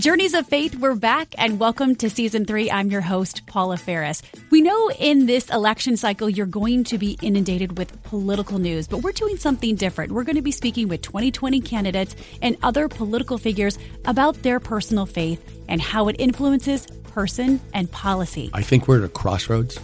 Journeys of Faith, we're back and welcome to season three. I'm your host, Paula Faris. We know in this election cycle you're going to be inundated with political news, but we're doing something different. We're going to be speaking with 2020 candidates and other political figures about their personal faith and how it influences person and policy. I think we're at a crossroads,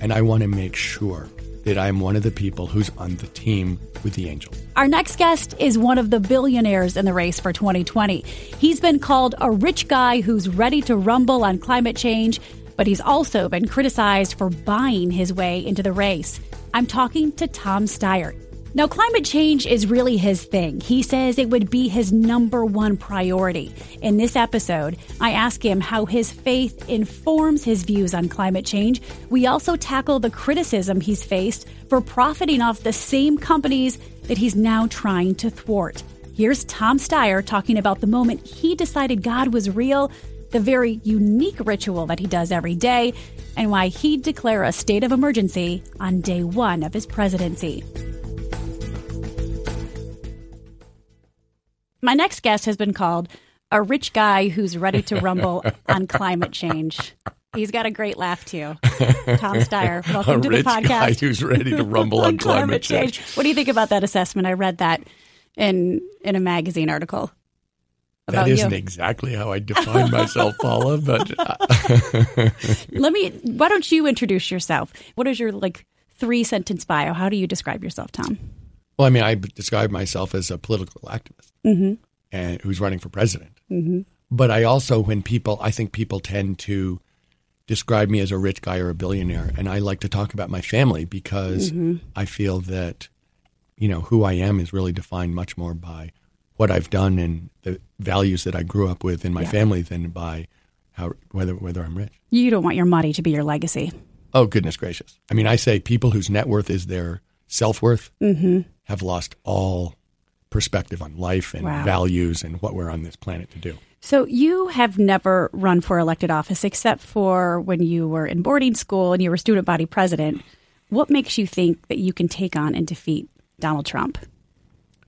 and I want to make sure that I'm one of the people who's on the team with the Angels. Our next guest is one of the billionaires in the race for 2020. He's been called a rich guy who's ready to rumble on climate change, but he's also been criticized for buying his way into the race. I'm talking to Tom Steyer. Now, climate change is really his thing. He says it would be his number one priority. In this episode, I ask him how his faith informs his views on climate change. We also tackle the criticism he's faced for profiting off the same companies that he's now trying to thwart. Here's Tom Steyer talking about the moment he decided God was real, the very unique ritual that he does every day, and why he'd declare a state of emergency on day one of his presidency. My next guest has been called a rich guy who's ready to rumble on climate change. He's got a great laugh too. Tom Steyer, welcome a to rich the podcast. guy who's ready to rumble on, climate change. What do you think about that assessment? I read that in in a magazine article That isn't you. exactly how I define myself, Paula, but uh, Let me. Why don't you introduce yourself? What is your like three sentence bio? How do you describe yourself, Tom? Well, I mean, I describe myself as a political activist Mm-hmm. and who's running for president. But I also, when people, I think people tend to describe me as a rich guy or a billionaire, and I like to talk about my family because I feel that you know who I am is really defined much more by what I've done and the values that I grew up with in my Yeah. family than by how whether whether I'm rich. You don't want your money to be your legacy. Oh goodness gracious! I mean, I say people whose net worth is their self worth Mm-hmm. Have lost all perspective on life and Wow. values and what we're on this planet to do. So you have never run for elected office except for when you were in boarding school and you were student body president. What makes you think that you can take on and defeat Donald Trump?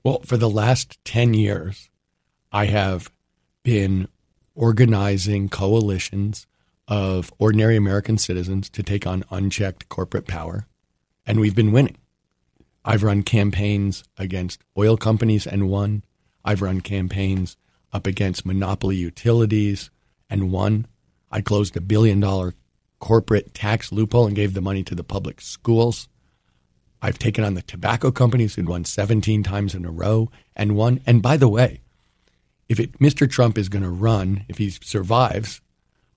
Well, for the last 10 years, I have been organizing coalitions of ordinary American citizens to take on unchecked corporate power, and we've been winning. I've run campaigns against oil companies and won. I've run campaigns up against monopoly utilities and won. I closed a billion dollar corporate tax loophole and gave the money to the public schools. I've taken on the tobacco companies who'd won 17 times in a row and won. And by the way, if it, Mr. Trump is going to run, if he survives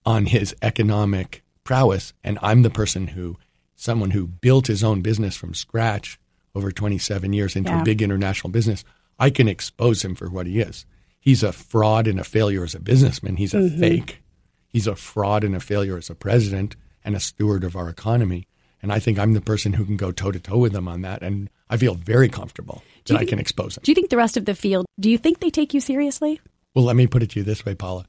on his economic prowess, and I'm the person who, someone who built his own business from scratch over 27 years into Yeah. a big international business, I can expose him for what he is. He's a fraud and a failure as a businessman. He's a mm-hmm. fake. He's a fraud and a failure as a president and a steward of our economy. And I think I'm the person who can go toe to toe with him on that. And I feel very comfortable Do that you I can expose him. Do you think the rest of the field, do you think they take you seriously? Well, let me put it to you this way, Paula.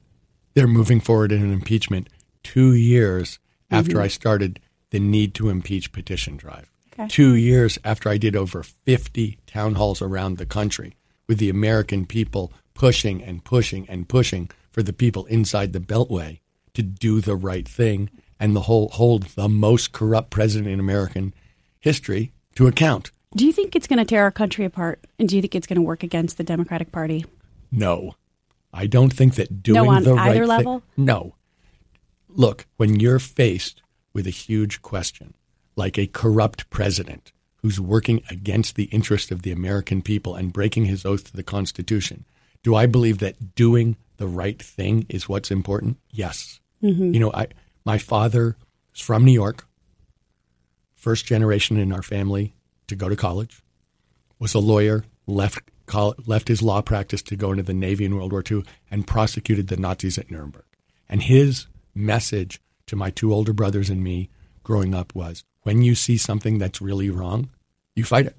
They're moving forward in an impeachment two years mm-hmm. after I started the need to impeach petition drive. Okay. Two years after I did over 50 town halls around the country with the American people pushing and pushing and pushing for the people inside the Beltway to do the right thing and the whole hold the most corrupt president in American history to account. Do you think it's going to tear our country apart? And do you think it's going to work against the Democratic Party? No. I don't think that doing on the right either thi- level? no. Look, when you're faced with a huge question, like a corrupt president who's working against the interest of the American people and breaking his oath to the Constitution, do I believe that doing the right thing is what's important? Yes. Mm-hmm. You know, I my father is from New York, first generation in our family to go to college was a lawyer, left col- left his law practice to go into the Navy in World War II, and prosecuted the Nazis at Nuremberg. And his message to my two older brothers and me growing up was: when you see something that's really wrong, you fight it.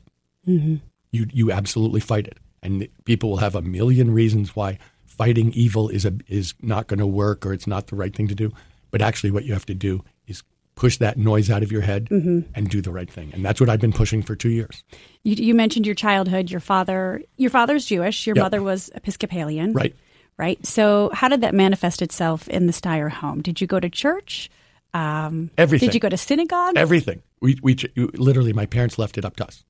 Mm-hmm. You you absolutely fight it, and people will have a million reasons why fighting evil is a is not going to work or it's not the right thing to do. But actually, what you have to do is push that noise out of your head mm-hmm. and do the right thing, and that's what I've been pushing for two years. You, you mentioned your childhood. Your father, your father's Jewish. Your Yep. mother was Episcopalian. Right. Right. So, how did that manifest itself in the Steyer home? Did you go to church? Um, Everything. Did you go to synagogue? Everything. We, we literally, my parents left it up to us.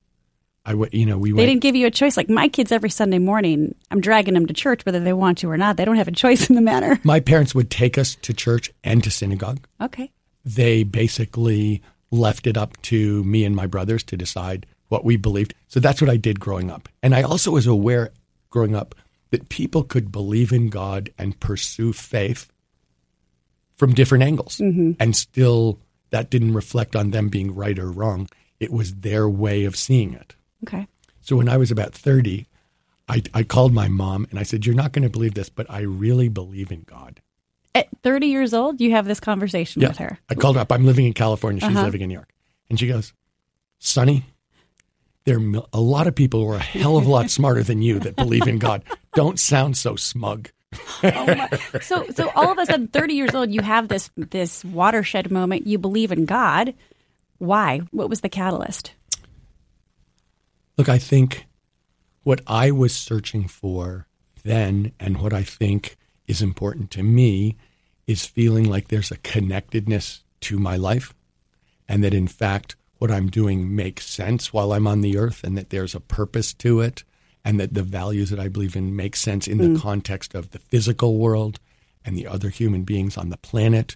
I, you know, we they went, didn't give you a choice. Like my kids, every Sunday morning, I'm dragging them to church whether they want to or not. They don't have a choice in the matter. My parents would take us to church and to synagogue. Okay. They basically left it up to me and my brothers to decide what we believed. So that's what I did growing up. And I also was aware growing up that people could believe in God and pursue faith from different angles. Mm-hmm. And still, that didn't reflect on them being right or wrong. It was their way of seeing it. Okay. So when I was about 30, I, I called my mom and I said, You're not going to believe this, but I really believe in God. At 30 years old, you have this conversation Yeah. with her. I called her up. I'm living in California. She's Uh-huh. living in New York. And she goes, Sonny, there are a lot of people who are a hell of a lot smarter than you that believe in God. Don't sound so smug. Oh, so, so all of a sudden, 30 years old, you have this this watershed moment. You believe in God. Why? What was the catalyst? Look, I think what I was searching for then and what I think is important to me is feeling like there's a connectedness to my life and that in fact what I'm doing makes sense while I'm on the earth and that there's a purpose to it and that the values that I believe in make sense in the mm. context of the physical world and the other human beings on the planet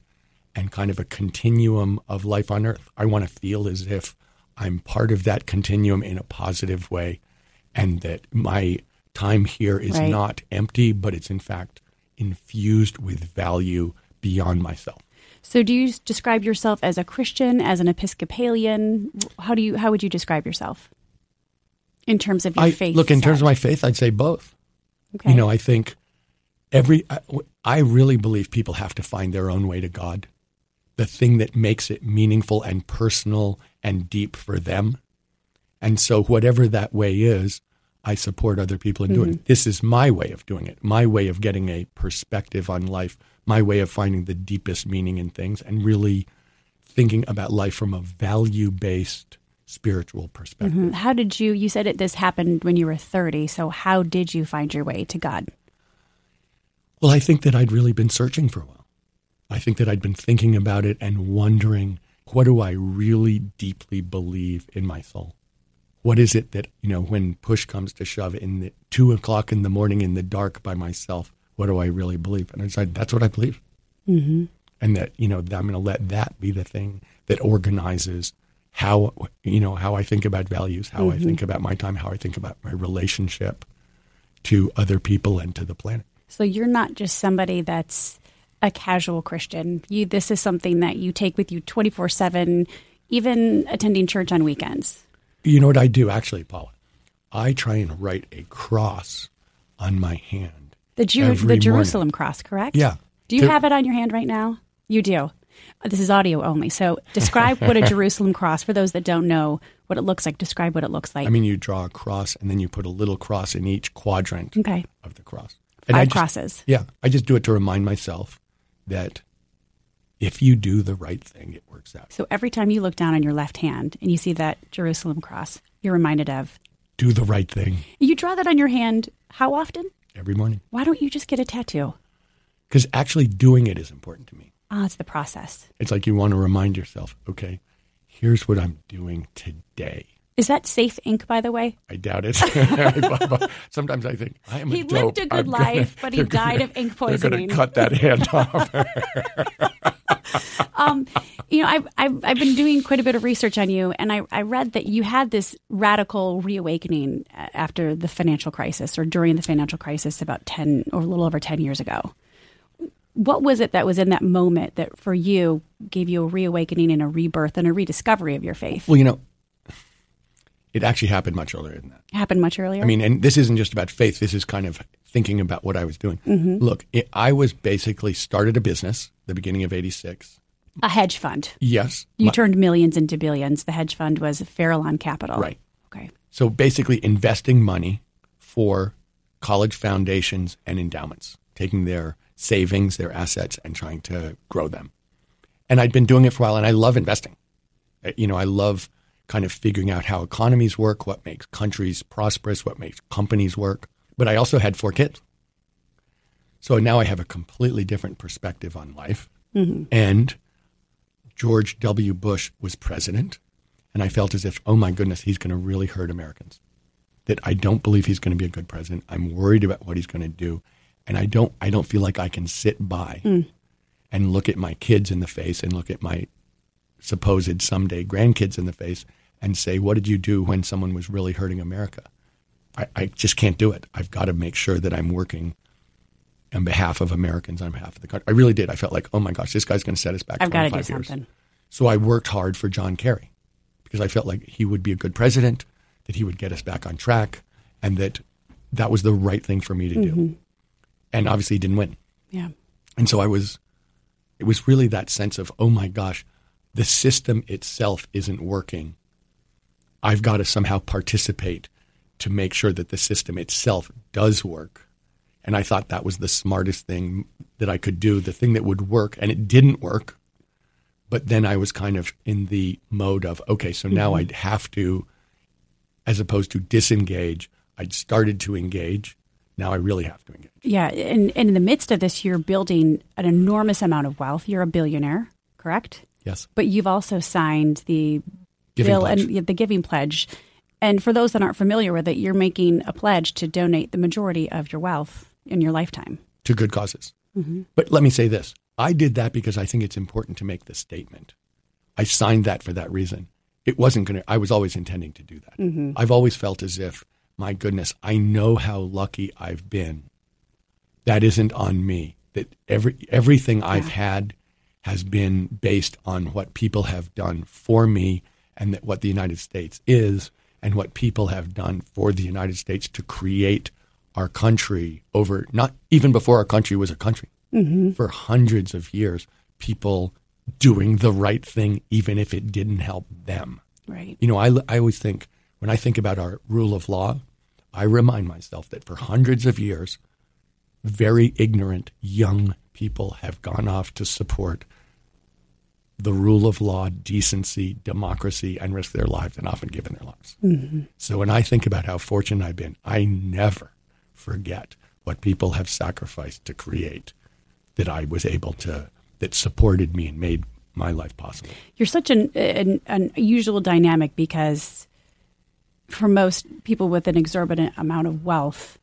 and kind of a continuum of life on earth. I want to feel as if I'm part of that continuum in a positive way and that my time here is Right. not empty, but it's in fact infused with value beyond myself. So, do you describe yourself as a Christian, as an Episcopalian? How do you? How would you describe yourself in terms of your I faith? look in terms of my faith, I'd say both. Okay. You know, I think every I, I really believe people have to find their own way to God, the thing that makes it meaningful and personal and deep for them. And so, whatever that way is, I support other people in doing. It. Mm-hmm. This is my way of doing it. My way of getting a perspective on life. My way of finding the deepest meaning in things and really thinking about life from a value-based spiritual perspective. Mhm. How did you? You said it. This happened when you were thirty. So, how did you find your way to God? Well, I think that I'd really been searching for a while. I think that I'd been thinking about it and wondering what do I really deeply believe in my soul? What is it that, you know, when push comes to shove in the two o'clock in the morning in the dark by myself, what do I really believe? And I decided that's what I believe. Mm-hmm. And that, you know, that I'm going to let that be the thing that organizes how, you know, how I think about values, how I mm-hmm. think about my time, how I think about my relationship to other people and to the planet. So, you're not just somebody that's a casual Christian. You. This is something that you take with you twenty four seven, even attending church on weekends. You know what I do actually, Paula? I try and write a cross on my hand. The Jew, the morning. Jerusalem cross, correct? Yeah. Do you To- have it on your hand right now? You do. This is audio only. So describe what a Jerusalem cross for those that don't know what it looks like. Describe what it looks like. I mean, you draw a cross and then you put a little cross in each quadrant okay. of the cross. Five I just- crosses. Yeah. I just do it to remind myself that if you do the right thing, it works out. So every time you look down on your left hand and you see that Jerusalem cross, you're reminded of. Do the right thing You draw that on your hand how often? every morning. Why don't you just get a tattoo? Because actually doing it is important to me. Ah, it's the process. It's like you want to remind yourself, okay, here's what I'm doing today. Is that safe ink, by the way? I doubt it. Sometimes I think I am He a dope. lived a good I'm gonna- life, but he they're gonna- died of ink poisoning. They're going to cut that hand off. um, you know, I've, I've, I've been doing quite a bit of research on you, and I, I read that you had this radical reawakening uh, after the financial crisis or during the financial crisis about 10 or a little over 10 years ago. What was it that was in that moment that for you gave you a reawakening and a rebirth and a rediscovery of your faith? well, you know, it actually happened much earlier than that. Happened much earlier. I mean, and this isn't just about faith. This is kind of thinking about what I was doing. Mm-hmm. Look, it, I was basically started a business the beginning of '86. a hedge fund. Yes, You my- turned millions into billions. The hedge fund was Farallon Capital. Right. Okay. So basically, investing money for college foundations and endowments, taking their savings, their assets, and trying to grow them. And I'd been doing it for a while, and I love investing. Uh, You know, I love kind of figuring out how economies work, what makes countries prosperous, what makes companies work. But I also had four kids. So now I have a completely different perspective on life. And George W. Bush was president, and I felt as if, oh my goodness, he's going to really hurt Americans. That I don't believe he's going to be a good president. I'm worried about what he's going to do, and I don't. I don't feel like I can sit by hmm. and look at my kids in the face and look at my supposed someday grandkids in the face and say, "What did you do when someone was really hurting America?" I, I just can't do it. I've got to make sure that I'm working on behalf of Americans, on behalf of the country. I really did. I felt like, oh my gosh, this guy's going to set us back. I've got to do 25 years. something. So I worked hard for John Kerry because I felt like he would be a good president, that he would get us back on track, and that that was the right thing for me to do. Mm-hmm. And obviously, he didn't win. Yeah. And so I was, it was really that sense of, oh my gosh, the system itself isn't working. I've got to somehow participate to make sure that the system itself does work. And I thought that was the smartest thing that I could do, the thing that would work. And it didn't work. But then I was kind of in the mode of, okay, so now mm-hmm. I'd have to, as opposed to disengage, I'd started to engage. Now I really have to engage. Yeah. And, and in the midst of this, you're building an enormous amount of wealth. You're a billionaire, correct? Yes. But you've also signed the Giving bill pledge. and the giving pledge. And for those that aren't familiar with it, you're making a pledge to donate the majority of your wealth in your lifetime. to good causes. Mm-hmm. But let me say this I did that because I think it's important to make the statement. I signed that for that reason. It wasn't going to, I was always intending to do that. Mm-hmm. I've always felt as if, my goodness, I know how lucky I've been. That isn't on me. That every, everything I've had has been based on what people have done for me and that what the United States is and what people have done for the United States to create our country over not even before our country was a country mm-hmm. for hundreds of years people doing the right thing even if it didn't help them Right. you know I, I always think when i think about our rule of law i remind myself that for hundreds of years very ignorant young people have gone off to support the rule of law, decency, democracy, and risk their lives and often given their lives. Mm-hmm. So when I think about how fortunate I've been, I never forget what people have sacrificed to create that I was able to, that supported me and made my life possible. You're such an, an, an unusual dynamic because for most people with an exorbitant amount of wealth,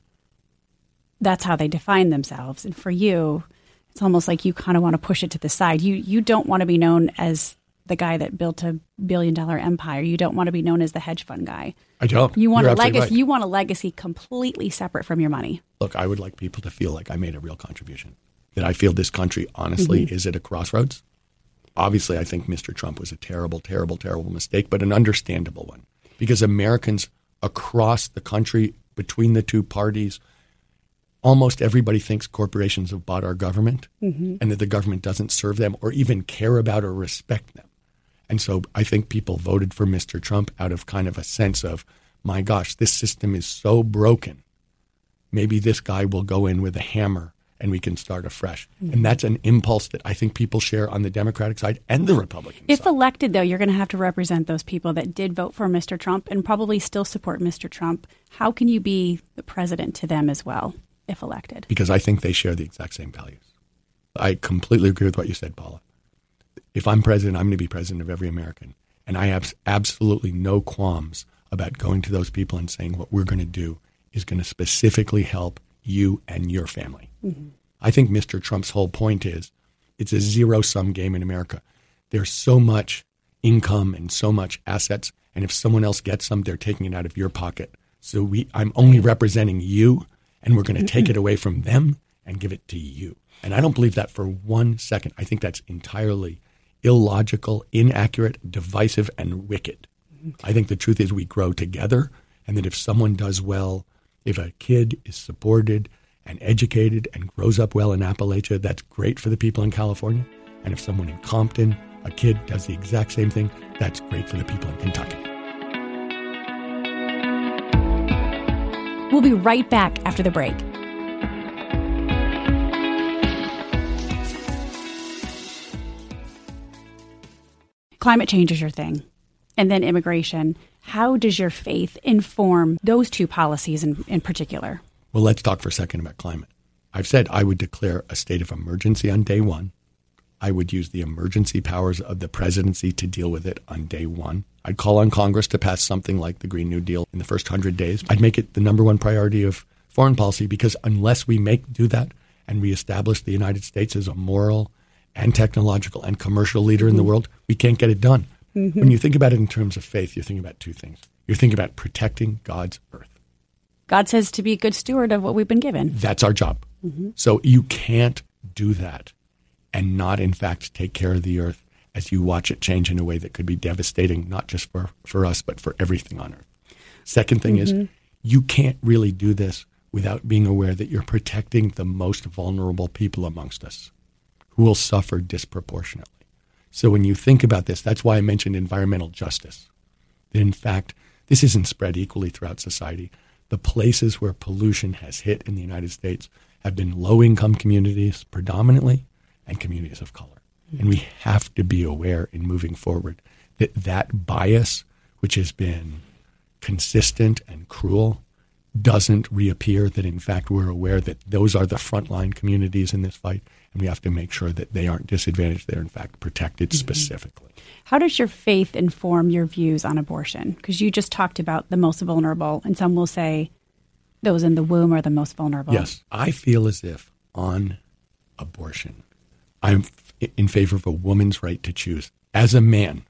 that's how they define themselves. And for you, it's almost like you kind of want to push it to the side. You you don't want to be known as the guy that built a billion dollar empire. You don't want to be known as the hedge fund guy. I don't. You want You're a legacy. right. You want a legacy completely separate from your money. Look, I would like people to feel like I made a real contribution. That I feel this country, honestly, mm-hmm. is at a crossroads. Obviously, I think Mr. Trump was a terrible, terrible, terrible mistake, but an understandable one. Because Americans across the country, between the two parties, almost everybody thinks corporations have bought our government mm-hmm. and that the government doesn't serve them or even care about or respect them. And so I think people voted for Mr. Trump out of kind of a sense of, my gosh, this system is so broken maybe this guy will go in with a hammer and we can start afresh. And mm-hmm. that's an impulse that I think people share on the Democratic side and the Republican If side. If elected, though, you're going to have to represent those people that did vote for Mr. Trump and probably still support Mr. Trump. How can you be the president to them as well if elected? because I think they share the exact same values. I completely agree with what you said, Paula. If I'm president, I'm going to be president of every American. And I have absolutely no qualms about going to those people and saying what we're going to do is going to specifically help you and your family. I think Mr. Trump's whole point is it's a zero sum game in America. There's so much income and so much assets, and if someone else gets some, they're taking it out of your pocket. So we, I'm only representing you, and we're going to take it away from them and give it to you. And I don't believe that for one second. I think that's entirely illogical, inaccurate, divisive, and wicked. Mm-hmm. I think the truth is we grow together, and that if someone does well, if a kid is supported and educated and grows up well in Appalachia, that's great for the people in California. And if someone in Compton, a kid does the exact same thing, that's great for the people in Kentucky. We'll be right back after the break. Climate change is your thing, and then immigration. How does your faith inform those two policies in, in particular? Well, let's talk for a second about climate. I've said I would declare a state of emergency on day one. I would use the emergency powers of the presidency to deal with it on day one. I'd call on Congress to pass something like the Green New Deal in the first hundred days. I'd make it the number one priority of foreign policy because unless we make do that and we establish the United States as a moral and technological and commercial leader in the world, we can't get it done. Mm-hmm. When you think about it in terms of faith, you're thinking about two things. You're thinking about protecting God's earth. God says to be a good steward of what we've been given. That's our job. Mm-hmm. So you can't do that and not, in fact, take care of the earth as you watch it change in a way that could be devastating, not just for, for us, but for everything on earth. Second thing mm-hmm. is, you can't really do this without being aware that you're protecting the most vulnerable people amongst us who will suffer disproportionately. So when you think about this, that's why I mentioned environmental justice. That in fact, this isn't spread equally throughout society. The places where pollution has hit in the United States have been low income communities predominantly and communities of color. And we have to be aware in moving forward that that bias, which has been consistent and cruel, doesn't reappear, that in fact we're aware that those are the frontline communities in this fight, and we have to make sure that they aren't disadvantaged. They're in fact protected mm-hmm. specifically. How does your faith inform your views on abortion? Because you just talked about the most vulnerable, and some will say those in the womb are the most vulnerable. Yes. I feel as if on abortion, I'm in favor of a woman's right to choose. As a man,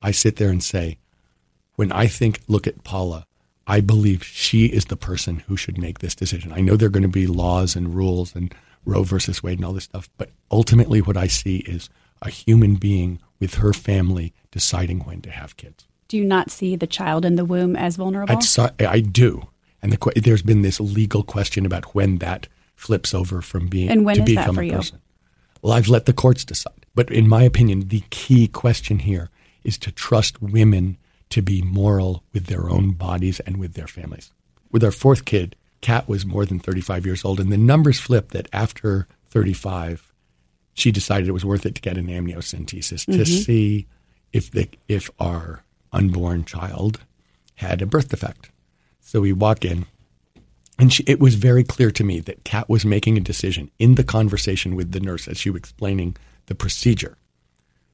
I sit there and say, when I think, look at Paula, I believe she is the person who should make this decision. I know there are going to be laws and rules and Roe versus Wade and all this stuff, but ultimately what I see is a human being with her family deciding when to have kids. Do you not see the child in the womb as vulnerable? I do. And the, there's been this legal question about when that flips over from being and when to become a person. Well, I've let the courts decide. But in my opinion, the key question here is to trust women to be moral with their own bodies and with their families. With our fourth kid, Kat was more than 35 years old, and the numbers flipped that after 35, she decided it was worth it to get an amniocentesis mm-hmm. to see if the if our unborn child had a birth defect. So we walk in, and she, it was very clear to me that Kat was making a decision in the conversation with the nurse as she was explaining the procedure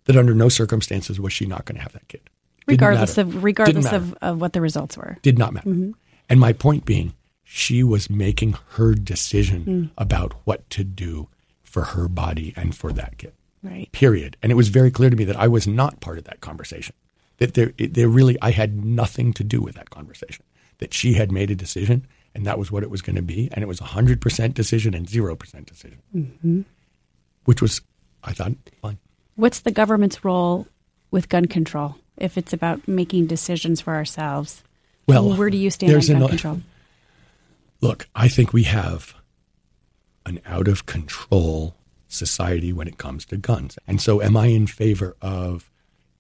that under no circumstances was she not going to have that kid regardless of regardless of, of what the results were. Did not matter. Mm-hmm. And my point being, she was making her decision mm. about what to do for her body and for that kid. Right. Period. And it was very clear to me that I was not part of that conversation. That there, there really, I had nothing to do with that conversation. That she had made a decision, and that was what it was going to be, and it was a hundred percent decision and zero percent decision, mm-hmm. which was, I thought, fine. What's the government's role with gun control? If it's about making decisions for ourselves. Well, where do you stand on gun an, control? Look, I think we have an out of control society when it comes to guns. And so, am I in favor of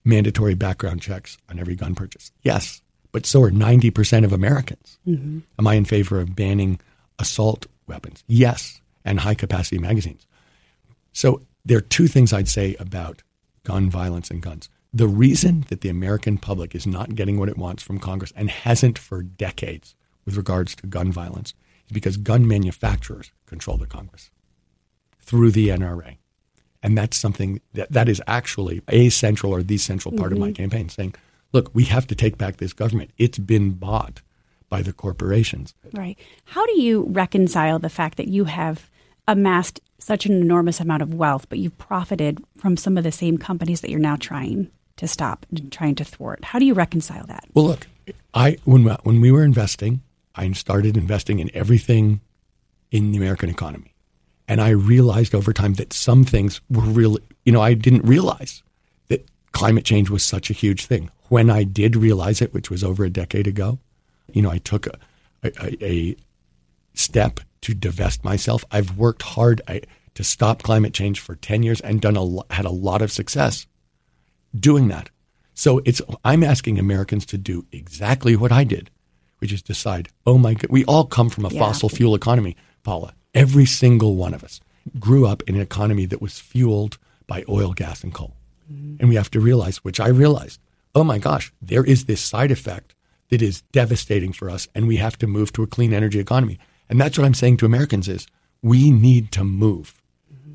mandatory background checks on every gun purchase? Yes. But so are 90% of Americans. Mm-hmm. Am I in favor of banning assault weapons? Yes. And high capacity magazines. So, there are two things I'd say about gun violence and guns. The reason that the American public is not getting what it wants from Congress and hasn't for decades with regards to gun violence is because gun manufacturers control the Congress through the NRA. And that's something that, that is actually a central or the central part mm-hmm. of my mm-hmm. campaign saying, look, we have to take back this government. It's been bought by the corporations. Right. How do you reconcile the fact that you have amassed such an enormous amount of wealth, but you've profited from some of the same companies that you're now trying to stop trying to thwart. How do you reconcile that? Well, look, I when when we were investing, I started investing in everything in the American economy, and I realized over time that some things were really, you know, I didn't realize that climate change was such a huge thing. When I did realize it, which was over a decade ago, you know, I took a, a, a step to divest myself. I've worked hard I, to stop climate change for ten years and done a had a lot of success doing that. So it's I'm asking Americans to do exactly what I did, which is decide, oh my god, we all come from a yeah. fossil fuel economy, Paula. Every single one of us grew up in an economy that was fueled by oil, gas, and coal. Mm-hmm. And we have to realize, which I realized, oh my gosh, there is this side effect that is devastating for us, and we have to move to a clean energy economy. And that's what I'm saying to Americans is we need to move.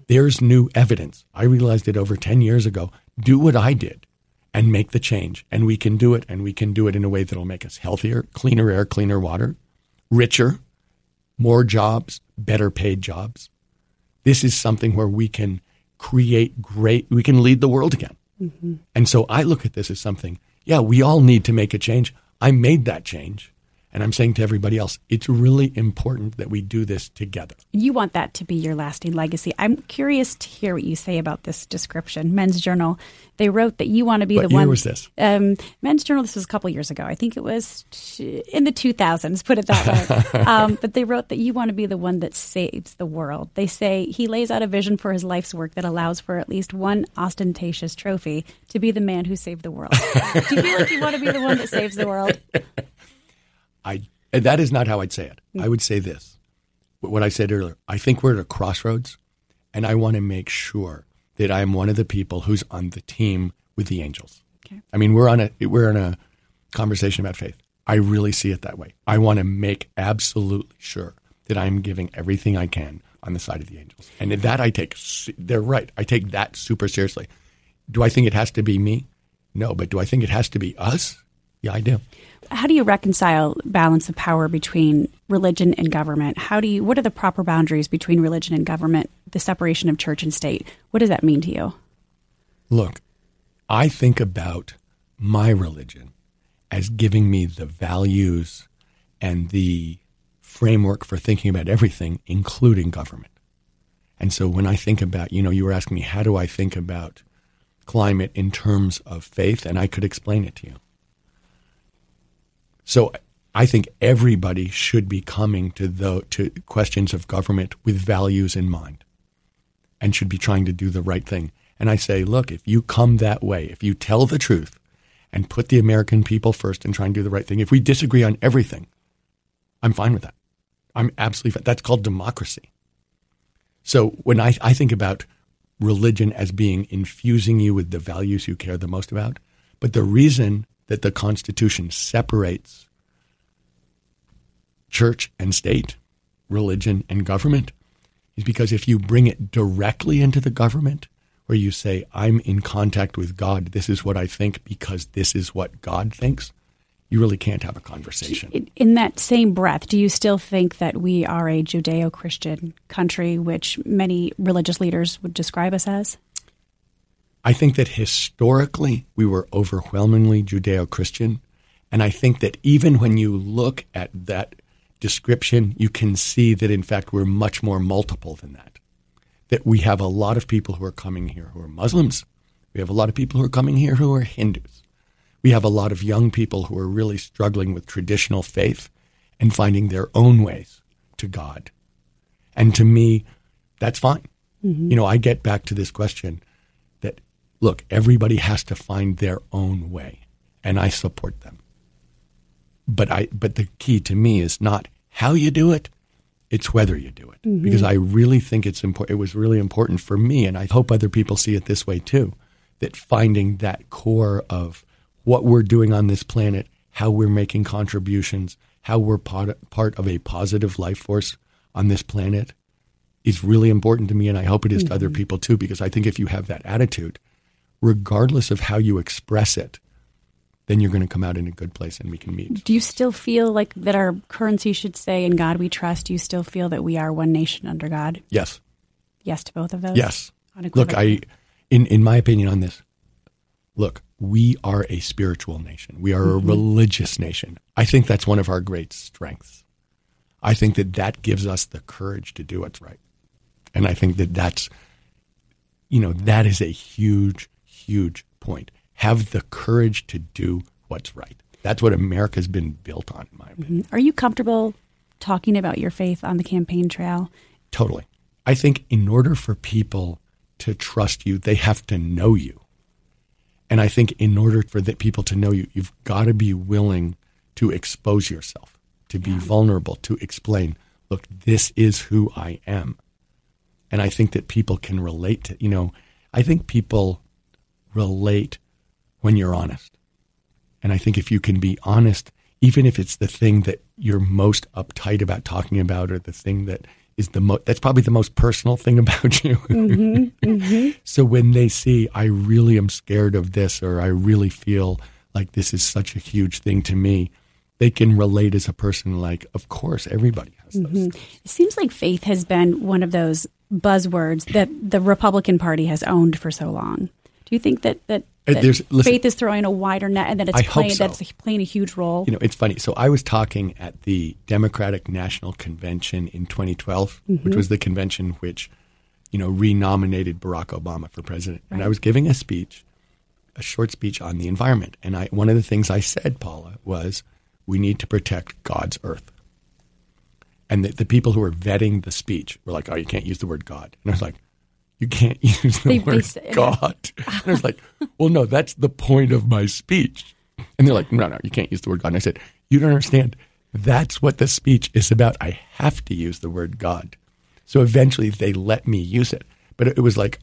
There's new evidence. I realized it over 10 years ago. Do what I did and make the change. And we can do it. And we can do it in a way that'll make us healthier, cleaner air, cleaner water, richer, more jobs, better paid jobs. This is something where we can create great, we can lead the world again. Mm-hmm. And so I look at this as something, yeah, we all need to make a change. I made that change. And I'm saying to everybody else, it's really important that we do this together. You want that to be your lasting legacy. I'm curious to hear what you say about this description. Men's Journal, they wrote that you want to be what the year one. was this? Um, Men's Journal, this was a couple years ago. I think it was in the 2000s, put it that way. um, but they wrote that you want to be the one that saves the world. They say he lays out a vision for his life's work that allows for at least one ostentatious trophy to be the man who saved the world. Do you feel like you want to be the one that saves the world? I that is not how I'd say it. I mm. would say this. What I said earlier. I think we're at a crossroads, and I want to make sure that I am one of the people who's on the team with the angels. Okay. I mean, we're on a we're in a conversation about faith. I really see it that way. I want to make absolutely sure that I'm giving everything I can on the side of the angels, and that I take. They're right. I take that super seriously. Do I think it has to be me? No, but do I think it has to be us? Yeah, I do. How do you reconcile balance of power between religion and government? How do you what are the proper boundaries between religion and government, the separation of church and state? What does that mean to you? Look, I think about my religion as giving me the values and the framework for thinking about everything, including government. And so when I think about, you know, you were asking me, how do I think about climate in terms of faith? And I could explain it to you. So I think everybody should be coming to the to questions of government with values in mind and should be trying to do the right thing. And I say, look, if you come that way, if you tell the truth and put the American people first and try and do the right thing, if we disagree on everything, I'm fine with that. I'm absolutely fine. That's called democracy. So when I, I think about religion as being infusing you with the values you care the most about, but the reason that the Constitution separates church and state, religion and government, is because if you bring it directly into the government, where you say, I'm in contact with God, this is what I think because this is what God thinks, you really can't have a conversation. In that same breath, do you still think that we are a Judeo Christian country, which many religious leaders would describe us as? I think that historically we were overwhelmingly Judeo Christian. And I think that even when you look at that description, you can see that in fact we're much more multiple than that. That we have a lot of people who are coming here who are Muslims. We have a lot of people who are coming here who are Hindus. We have a lot of young people who are really struggling with traditional faith and finding their own ways to God. And to me, that's fine. Mm-hmm. You know, I get back to this question look, everybody has to find their own way, and I support them. But I but the key to me is not how you do it, it's whether you do it. Mm-hmm. Because I really think it's important it was really important for me and I hope other people see it this way too, that finding that core of what we're doing on this planet, how we're making contributions, how we're part, part of a positive life force on this planet is really important to me and I hope it is mm-hmm. to other mm-hmm. people too because I think if you have that attitude, regardless of how you express it, then you're going to come out in a good place and we can meet. Do you still feel like that our currency should say, in God we trust? Do you still feel that we are one nation under God? Yes. Yes to both of those? Yes. Look, I, in, in my opinion on this, look, we are a spiritual nation. We are mm-hmm. a religious nation. I think that's one of our great strengths. I think that that gives us the courage to do what's right. And I think that that's, you know, that is a huge, huge point. Have the courage to do what's right. That's what America's been built on, in my opinion. Mm-hmm. Are you comfortable talking about your faith on the campaign trail? Totally. I think in order for people to trust you, they have to know you. And I think in order for the people to know you, you've got to be willing to expose yourself, to be yeah. vulnerable, to explain, look, this is who I am. And I think that people can relate to, you know, I think people relate when you're honest. And I think if you can be honest, even if it's the thing that you're most uptight about talking about or the thing that is the most, that's probably the most personal thing about you. Mm-hmm, mm-hmm. So when they see I really am scared of this or I really feel like this is such a huge thing to me, they can relate as a person like of course everybody has those. Mm-hmm. It seems like faith has been one of those buzzwords that the Republican Party has owned for so long. Do you think that that, Uh, that there's- listen- faith is throwing a wider net and that it's I playing so. that's playing a huge role? You know, it's funny. So I was talking at the Democratic National Convention in 2012, which was the convention which, you know, renominated Barack Obama for president. And I was giving a speech, a short speech on the environment. And I one of the things I said, Paula, was we need to protect God's earth. And the, the people who were vetting the speech were like, "Oh, you can't use the word God." And I was like, "You can't use the They- they word say- God." And I was like, "Well, no, that's the point of my speech." And they're like, "No, no, you can't use the word God." And I said, "You don't understand. That's what the speech is about. I have to use the word God." So eventually, they let me use it, but it was like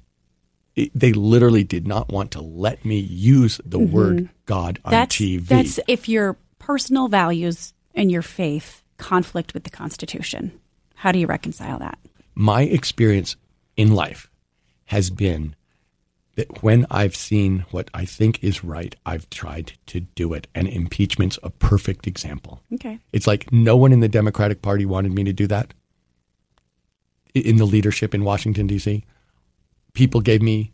it, they literally did not want to let me use the word God on Mm-hmm. that's TV. that's if your personal values and your faith conflict with the Constitution. How do you reconcile that? my experience in life has been that when I've seen what I think is right, I've tried to do it. And impeachment's a perfect example. Okay. It's like no one in the Democratic Party wanted me to do that in the leadership in Washington, D.C. People gave me,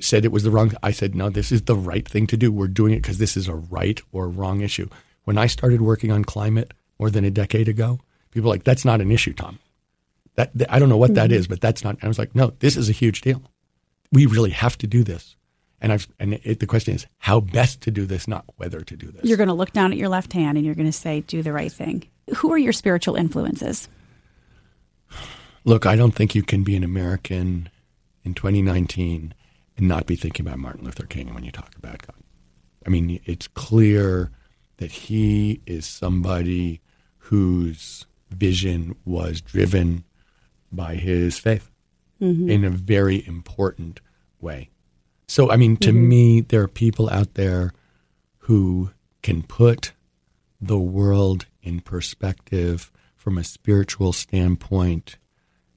said it was the wrong. I said, no, this is the right thing to do. We're doing it because this is a right or wrong issue. When I started working on climate more than a decade ago, people were like, that's not an issue, Tom. That, that- I don't know what that mm-hmm. is, but that's not. I was like, no, this is a huge deal. We really have to do this. And I've and it, the question is how best to do this, not whether to do this. You're going to look down at your left hand and you're going to say, do the right thing. Who are your spiritual influences? Look, I don't think you can be an American in 2019 and not be thinking about Martin Luther King when you talk about God. I mean, it's clear that he is somebody whose vision was driven by his faith Mm-hmm. in a very important way. So, I mean, to mm-hmm. me, there are people out there who can put the world in perspective from a spiritual standpoint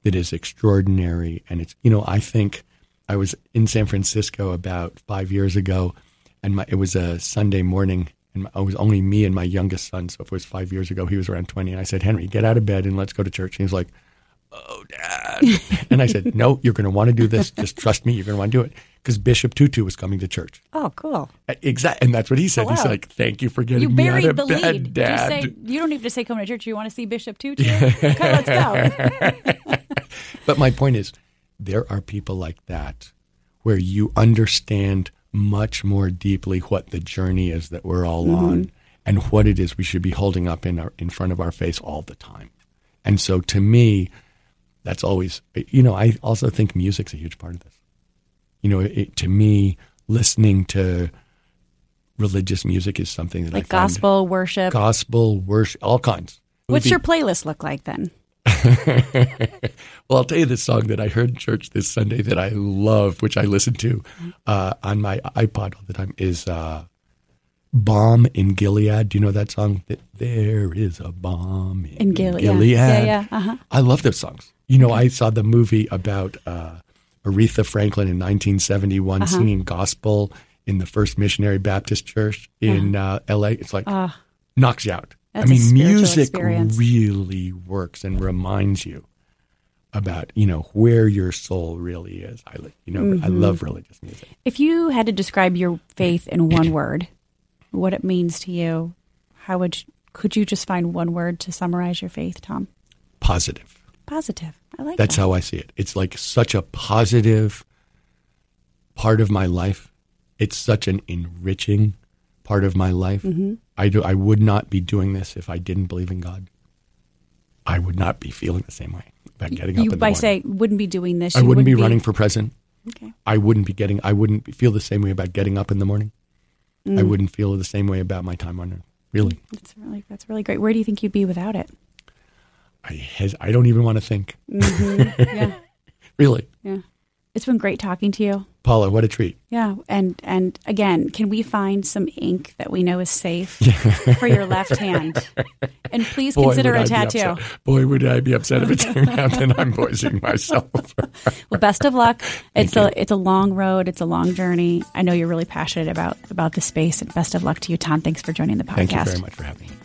that is extraordinary. And it's, you know, I think I was in San Francisco about five years ago, and my, it was a Sunday morning, and it was only me and my youngest son. So if it was five years ago, he was around 20. And I said, Henry, get out of bed and let's go to church. And he was like, Oh, Dad. and I said, No, you're going to want to do this. Just trust me, you're going to want to do it. Because Bishop Tutu was coming to church. Oh, cool. Exactly. And that's what he said. Oh, He's wow. like, Thank you for getting You me out buried of the bed, lead. Dad. Just say, you don't need to say come to church. You want to see Bishop Tutu? Okay, let's go. But my point is, there are people like that where you understand much more deeply what the journey is that we're all mm-hmm. on and what it is we should be holding up in our in front of our face all the time. And so to me, that's always you know, I also think music's a huge part of this. You know, it, to me, listening to religious music is something that like I find gospel worship. gospel worship, all kinds. What's your playlist look like then? well, I'll tell you the song that I heard in church this Sunday that I love, which I listen to uh, on my iPod all the time, is uh, "Balm in Gilead." Do you know that song? That there is a balm in, In Gilead. Gilead. Yeah, yeah, uh-huh. I love those songs. You know, I saw the movie about uh, Aretha Franklin in 1971 Uh-huh. singing gospel in the First Missionary Baptist Church in uh, L.A. It's like knocks you out. I mean, music experience. really works and reminds you about you know where your soul really is. I you know I Mm-hmm. love religious music. If you had to describe your faith in one word, what it means to you, how would you, could you just find one word to summarize your faith, Tom? Positive. Positive. I like that. That's that. how I see it. It's like such a positive part of my life. It's such an enriching part of my life. Mm-hmm. I do. I would not be doing this if I didn't believe in God. I would not be feeling the same way about getting up you in the by morning. say wouldn't be doing this. I you wouldn't be running for president. Okay. I wouldn't be getting. I wouldn't feel the same way about getting up in the morning. Mm. I wouldn't feel the same way about my time on earth. Really, That's really that's really great. Where do you think you'd be without it? I hes- I don't even want to think. Yeah. Really, Yeah. It's been great talking to you. Paula, what a treat. Yeah, and and again, can we find some ink that we know is safe for your left hand? And please Boy, consider a I tattoo. Boy, would I be upset if it turned out that I'm voicing myself. Well, best of luck. It's Thank a it's a long road. It's a long journey. I know you're really passionate about about the space. And best of luck to you, Tom. Thanks for joining the podcast. Thank you very much for having me.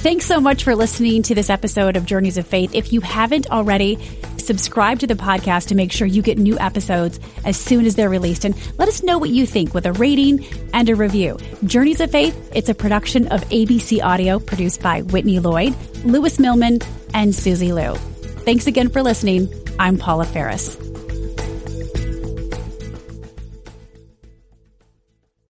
Thanks so much for listening to this episode of Journeys of Faith. If you haven't already, subscribe to the podcast to make sure you get new episodes as soon as they're released. And let us know what you think with a rating and a review. Journeys of Faith, it's a production of ABC Audio produced by Whitney Lloyd, Lewis Millman, and Susie Liu. Thanks again for listening. I'm Paula Faris.